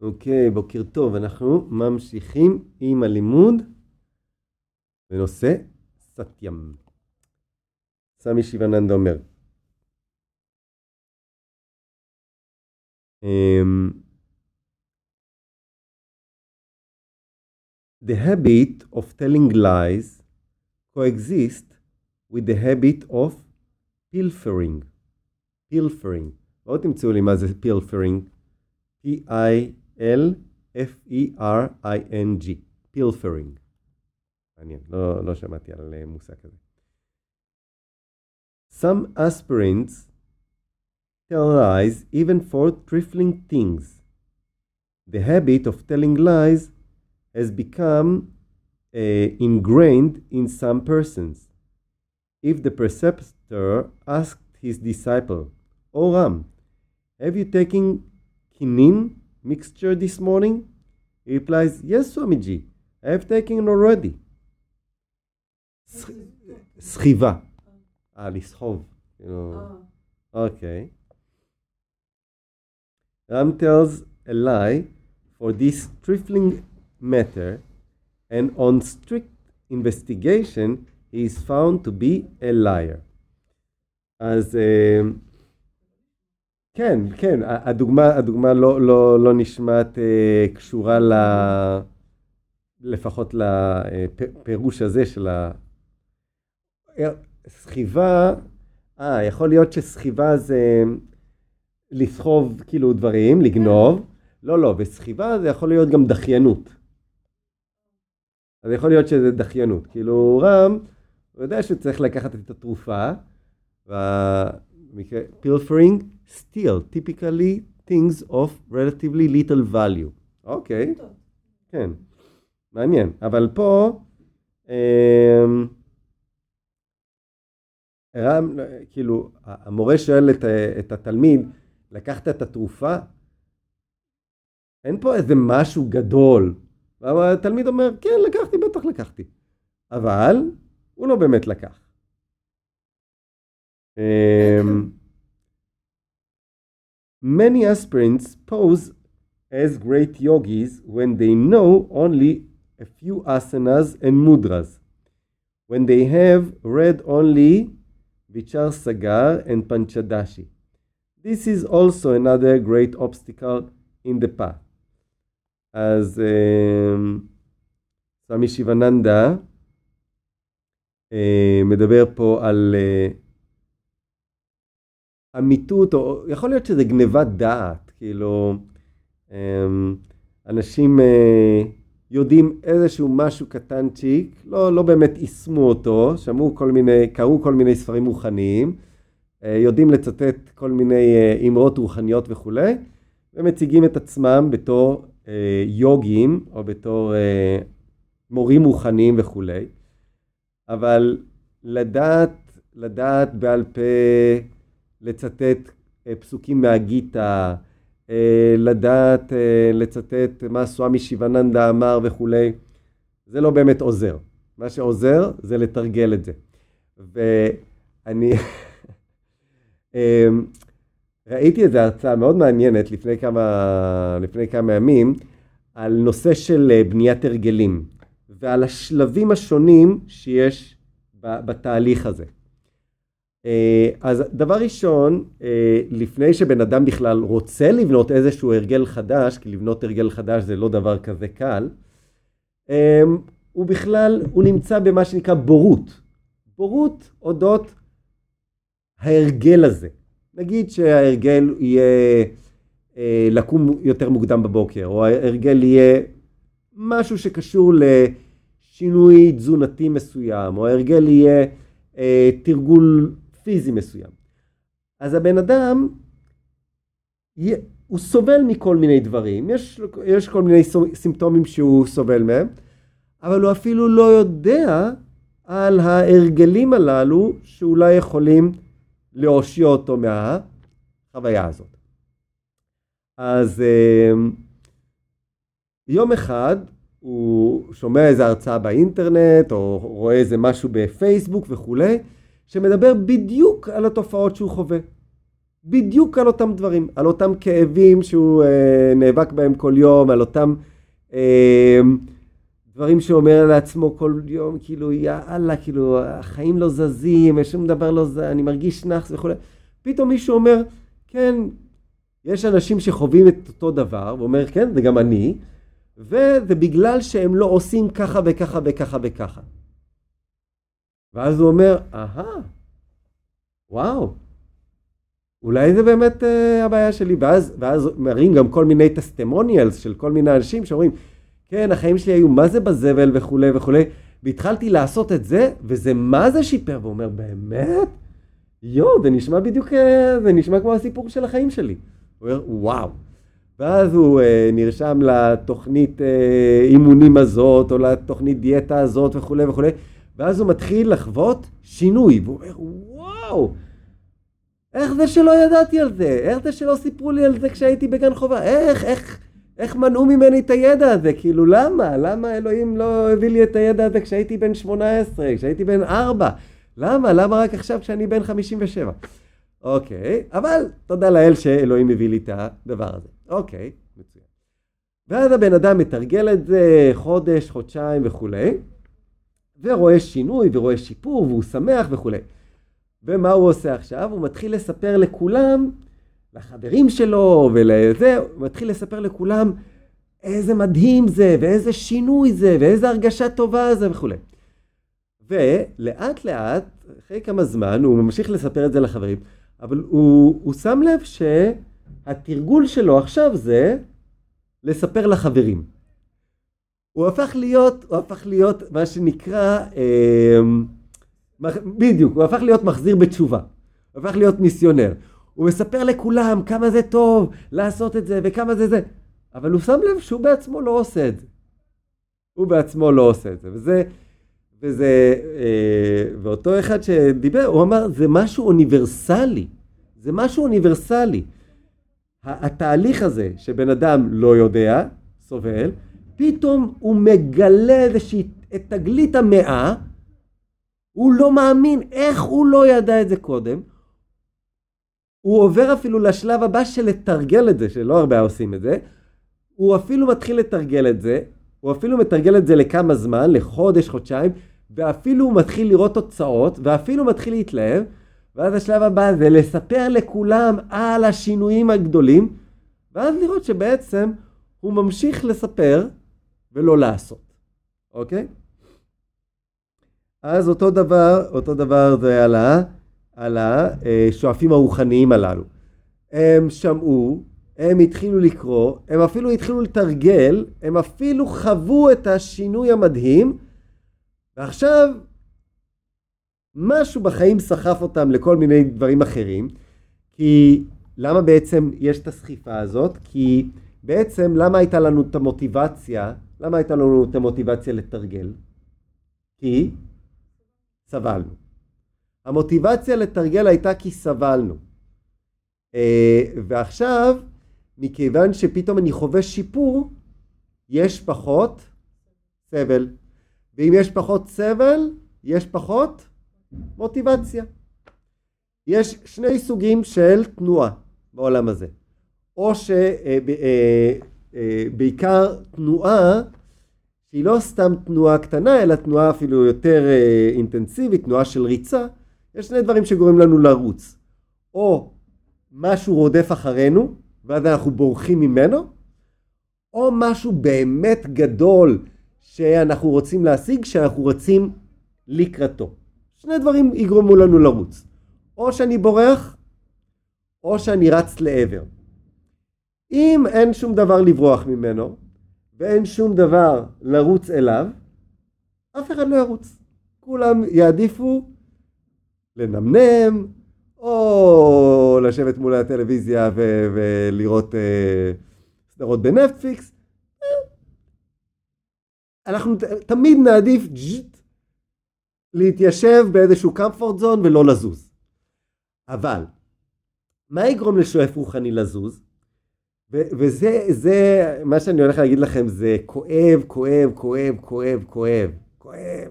אוקיי, בוקר טוב. אנחנו ממשיכים עם הלימוד בנושא סטיאם. סמי שיבננדה אומר. Um, the habit of telling lies coexist with the habit of pilfering. pilfering. בואו תמצאו לי מה זה pilfering. P-I-L-F-E-R-I-N-G. pilfering. מעניין, לא, לא שמעתי על מושג כזה. Some aspirants tell lies even for trifling things. The habit of telling lies has become uh, ingrained in some persons. If the preceptor asked his disciple, O Ram, have you taken quinine mixture this morning? He replies, Yes, Swamiji, I have taken already. סחיבה. אה, לסחוב. אוקיי. Ram tells a lie for this trifling matter, and on strict investigation, he is found to be a liar. אז כן, כן, הדוגמה, הדוגמה לא, לא, לא נשמעת אה, קשורה ל... לפחות לפירוש הזה של ה... סחיבה, אה, יכול להיות שסחיבה זה לסחוב כאילו דברים, לגנוב. לא, לא, וסחיבה זה יכול להיות גם דחיינות. אז יכול להיות שזה דחיינות. כאילו רם, הוא יודע שצריך לקחת את התרופה, והמקרה, pilfering, steal, typically things of relatively little value. אוקיי, okay. כן, מעניין. אבל פה, אה, רם, כאילו, המורה שואל את, את התלמיד, לקחת את התרופה? אין פה איזה משהו גדול. והתלמיד אומר, כן, לקחתי, בטח לקחתי. אבל הוא לא באמת לקח. Um, many aspirants pose as great yogis when they know only a few asanas and mudras, when they have read only Vichar Sagar and Panchadashi. This is also another great obstacle in the path. אז סמי שיבננדה מדבר פה על אמיתות, או יכול להיות שזה גניבת דעת, כאילו אנשים יודעים איזשהו משהו קטנצ'יק, לא, לא באמת יישמו אותו, שמעו כל מיני, קראו כל מיני ספרים רוחניים, יודעים לצטט כל מיני אמרות רוחניות וכולי, ומציגים את עצמם בתור יוגים או בתור מורים רוחניים וכולי, אבל לדעת, לדעת בעל פה, לצטט פסוקים מהגיטה, לדעת לצטט מה סואמי שיבננדה אמר וכולי, זה לא באמת עוזר. מה שעוזר זה לתרגל את זה. ואני ראיתי איזו הרצאה מאוד מעניינת לפני כמה, לפני כמה ימים על נושא של בניית הרגלים ועל השלבים השונים שיש בתהליך הזה. אז דבר ראשון, לפני שבן אדם בכלל רוצה לבנות איזשהו הרגל חדש, כי לבנות הרגל חדש זה לא דבר כזה קל, הוא בכלל, הוא נמצא במה שנקרא בורות. בורות אודות ההרגל הזה. נגיד שההרגל יהיה לקום יותר מוקדם בבוקר, או ההרגל יהיה משהו שקשור לשינוי תזונתי מסוים, או ההרגל יהיה תרגול פיזי מסוים. אז הבן אדם, הוא סובל מכל מיני דברים, יש, יש כל מיני סימפטומים שהוא סובל מהם, אבל הוא אפילו לא יודע על ההרגלים הללו שאולי יכולים להושיע אותו מהחוויה הזאת. אז יום אחד הוא שומע איזה הרצאה באינטרנט, או רואה איזה משהו בפייסבוק וכולי, שמדבר בדיוק על התופעות שהוא חווה. בדיוק על אותם דברים, על אותם כאבים שהוא אה, נאבק בהם כל יום, על אותם אה, דברים שהוא אומר לעצמו כל יום, כאילו, יא אללה, כאילו, החיים לא זזים, שום דבר לא זז, אני מרגיש נאחס וכולי. פתאום מישהו אומר, כן, יש אנשים שחווים את אותו דבר, ואומר, כן, זה גם אני, וזה בגלל שהם לא עושים ככה וככה וככה וככה. ואז הוא אומר, אהה, וואו, אולי זה באמת uh, הבעיה שלי, ואז, ואז מראים גם כל מיני טסטימוניאלס של כל מיני אנשים שאומרים, כן, החיים שלי היו מה זה בזבל וכולי וכולי, והתחלתי לעשות את זה, וזה מה זה שיפר, והוא אומר, באמת? יואו, זה נשמע בדיוק, אה, זה נשמע כמו הסיפור של החיים שלי. הוא אומר, וואו. ואז הוא uh, נרשם לתוכנית uh, אימונים הזאת, או לתוכנית דיאטה הזאת וכולי וכולי, ואז הוא מתחיל לחוות שינוי, והוא אומר, וואו, איך זה שלא ידעתי על זה? איך זה שלא סיפרו לי על זה כשהייתי בגן חובה? איך, איך, איך מנעו ממני את הידע הזה? כאילו, למה? למה אלוהים לא הביא לי את הידע הזה כשהייתי בן 18, כשהייתי בן 4? למה? למה רק עכשיו כשאני בן 57? אוקיי, אבל תודה לאל שאלוהים הביא לי את הדבר הזה. אוקיי, מצוין. ואז הבן אדם מתרגל את זה חודש, חודשיים וכולי, ורואה שינוי ורואה שיפור והוא שמח וכולי. ומה הוא עושה עכשיו? הוא מתחיל לספר לכולם, לחברים שלו ולזה, הוא מתחיל לספר לכולם איזה מדהים זה, ואיזה שינוי זה, ואיזה הרגשה טובה זה וכולי. ולאט לאט, אחרי כמה זמן, הוא ממשיך לספר את זה לחברים, אבל הוא, הוא שם לב שהתרגול שלו עכשיו זה לספר לחברים. הוא הפך להיות, הוא הפך להיות מה שנקרא, אה, בדיוק, הוא הפך להיות מחזיר בתשובה. הוא הפך להיות מיסיונר. הוא מספר לכולם כמה זה טוב לעשות את זה וכמה זה זה, אבל הוא שם לב שהוא בעצמו לא עושה את זה. הוא בעצמו לא עושה את זה, וזה, וזה, אה, ואותו אחד שדיבר, הוא אמר, זה משהו אוניברסלי, זה משהו אוניברסלי. התהליך הזה שבן אדם לא יודע, סובל, פתאום הוא מגלה איזושהי, תגלית המאה, הוא לא מאמין, איך הוא לא ידע את זה קודם? הוא עובר אפילו לשלב הבא של לתרגל את זה, שלא הרבה עושים את זה. הוא אפילו מתחיל לתרגל את זה, הוא אפילו מתרגל את זה לכמה זמן, לחודש, חודשיים, ואפילו הוא מתחיל לראות תוצאות, ואפילו מתחיל להתלהב, ואז השלב הבא זה לספר לכולם על השינויים הגדולים, ואז לראות שבעצם הוא ממשיך לספר ולא לעשות, אוקיי? אז אותו דבר, אותו דבר זה על, השואפים הרוחניים הללו. הם שמעו, הם התחילו לקרוא, הם אפילו התחילו לתרגל, הם אפילו חוו את השינוי המדהים, ועכשיו משהו בחיים סחף אותם לכל מיני דברים אחרים, כי למה בעצם יש את הסחיפה הזאת? כי בעצם למה הייתה לנו את המוטיבציה, למה הייתה לנו את המוטיבציה לתרגל? כי סבלנו. המוטיבציה לתרגל הייתה כי סבלנו. אה, ועכשיו, מכיוון שפתאום אני חווה שיפור, יש פחות סבל. ואם יש פחות סבל, יש פחות מוטיבציה. יש שני סוגים של תנועה בעולם הזה. או שבעיקר אה, אה, תנועה שהיא לא סתם תנועה קטנה, אלא תנועה אפילו יותר אה, אינטנסיבית, תנועה של ריצה, יש שני דברים שגורמים לנו לרוץ. או משהו רודף אחרינו, ואז אנחנו בורחים ממנו, או משהו באמת גדול שאנחנו רוצים להשיג, שאנחנו רצים לקראתו. שני דברים יגרמו לנו לרוץ. או שאני בורח, או שאני רץ לעבר. אם אין שום דבר לברוח ממנו, ואין שום דבר לרוץ אליו, אף אחד לא ירוץ. כולם יעדיפו לנמנם, או לשבת מול הטלוויזיה ו- ולראות אה, סדרות בנטפליקס. אנחנו ת- תמיד נעדיף להתיישב באיזשהו comfort zone ולא לזוז. אבל, מה יגרום לשואף רוחני לזוז? וזה, זה, מה שאני הולך להגיד לכם זה כואב, כואב, כואב, כואב, כואב, כואב,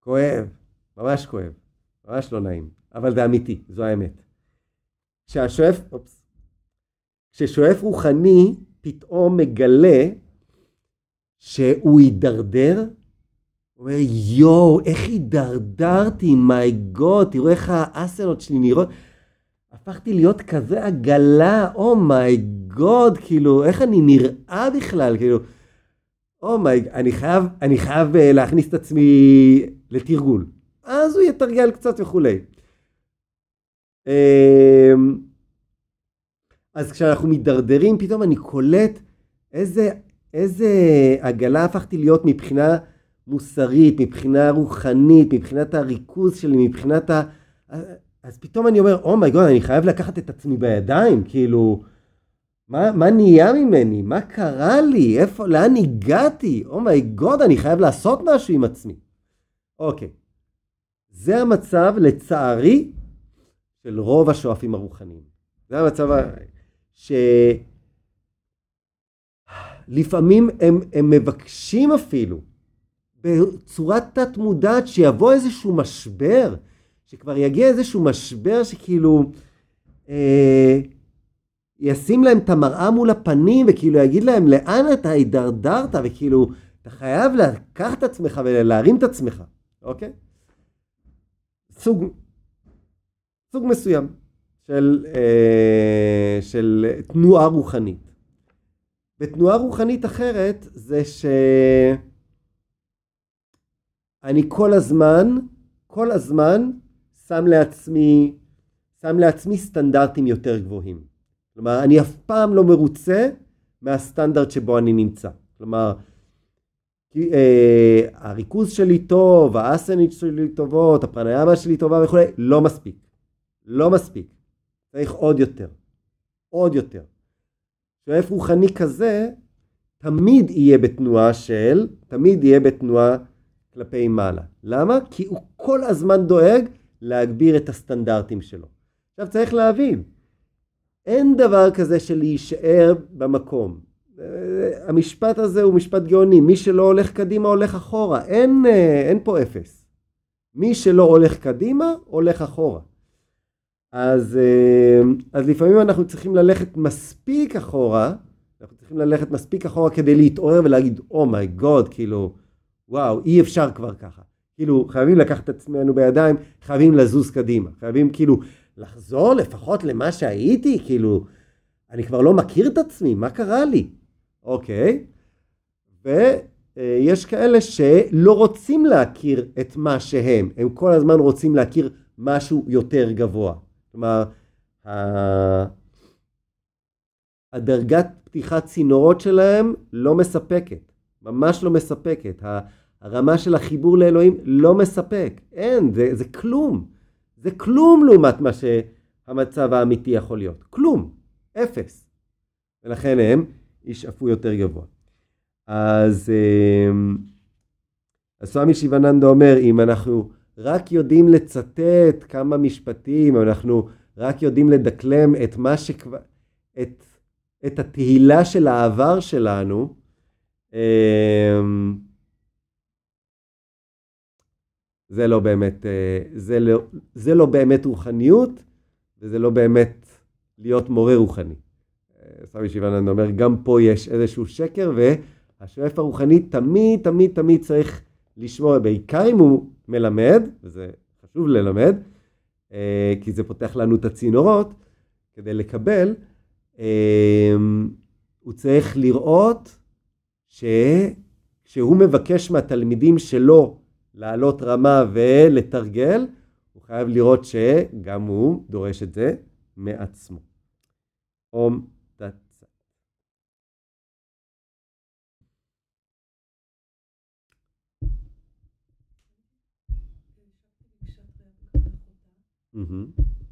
כואב, ממש כואב, ממש לא נעים, אבל זה אמיתי, זו האמת. כשהשואף, אופס, כששואף רוחני פתאום מגלה שהוא הידרדר, הוא אומר, יואו, איך הידרדרתי, my god, תראו איך האסנות שלי נראות. הפכתי להיות כזה עגלה, oh my god, כאילו, איך אני נראה בכלל, כאילו, oh my, אני חייב, אני חייב אה, להכניס את עצמי לתרגול. אז הוא יתרגל קצת וכולי. אמ, אז כשאנחנו מידרדרים, פתאום אני קולט איזה, איזה עגלה הפכתי להיות מבחינה מוסרית, מבחינה רוחנית, מבחינת הריכוז שלי, מבחינת ה... אז פתאום אני אומר, oh my god, אני חייב לקחת את עצמי בידיים, כאילו, מה, מה נהיה ממני? מה קרה לי? איפה, לאן הגעתי? oh my god, אני חייב לעשות משהו עם עצמי. אוקיי. זה המצב, לצערי, של רוב השואפים הרוחניים. זה המצב שלפעמים הם, הם מבקשים אפילו, בצורה תת מודעת, שיבוא איזשהו משבר, שכבר יגיע איזשהו משבר שכאילו אה, ישים להם את המראה מול הפנים וכאילו יגיד להם לאן אתה הידרדרת וכאילו אתה חייב לקחת את עצמך ולהרים את עצמך, אוקיי? סוג, סוג מסוים של, אה, של תנועה רוחנית. ותנועה רוחנית אחרת זה שאני כל הזמן, כל הזמן שם לעצמי, שם לעצמי סטנדרטים יותר גבוהים. כלומר, אני אף פעם לא מרוצה מהסטנדרט שבו אני נמצא. כלומר, כי, אה, הריכוז שלי טוב, האסנית שלי טובות, הפרניאמה שלי טובה וכולי, לא מספיק. לא מספיק. צריך עוד יותר. עוד יותר. שואף רוחני כזה תמיד יהיה בתנועה של, תמיד יהיה בתנועה כלפי מעלה. למה? כי הוא כל הזמן דואג להגביר את הסטנדרטים שלו. עכשיו צריך להבין, אין דבר כזה של להישאר במקום. המשפט הזה הוא משפט גאוני, מי שלא הולך קדימה הולך אחורה, אין, אין פה אפס. מי שלא הולך קדימה הולך אחורה. אז, אז לפעמים אנחנו צריכים ללכת מספיק אחורה, אנחנו צריכים ללכת מספיק אחורה כדי להתעורר ולהגיד, אומייגוד, oh כאילו, וואו, אי אפשר כבר ככה. כאילו, חייבים לקחת את עצמנו בידיים, חייבים לזוז קדימה. חייבים כאילו לחזור לפחות למה שהייתי, כאילו, אני כבר לא מכיר את עצמי, מה קרה לי? אוקיי. ויש כאלה שלא רוצים להכיר את מה שהם, הם כל הזמן רוצים להכיר משהו יותר גבוה. כלומר, הדרגת פתיחת צינורות שלהם לא מספקת, ממש לא מספקת. הרמה של החיבור לאלוהים לא מספק. אין, זה, זה כלום. זה כלום לעומת מה שהמצב האמיתי יכול להיות. כלום. אפס. ולכן הם ישאפו יותר גבוה. אז, אמ, אז סמי שיבננדה אומר, אם אנחנו רק יודעים לצטט כמה משפטים, אנחנו רק יודעים לדקלם את מה שכבר, את, את התהילה של העבר שלנו, אמ, זה לא באמת, אה, זה לא, זה לא באמת רוחניות, וזה לא באמת להיות מורה רוחני. אה, סמי שיבננד אומר, גם פה יש איזשהו שקר, והשואף הרוחני תמיד, תמיד, תמיד צריך לשמור, בעיקר אם הוא מלמד, וזה חשוב ללמד, אה, כי זה פותח לנו את הצינורות, כדי לקבל, הוא צריך לראות שכשהוא מבקש מהתלמידים שלו לעלות רמה ולתרגל, הוא חייב לראות שגם הוא דורש את זה מעצמו. אום תצ... Mm-hmm.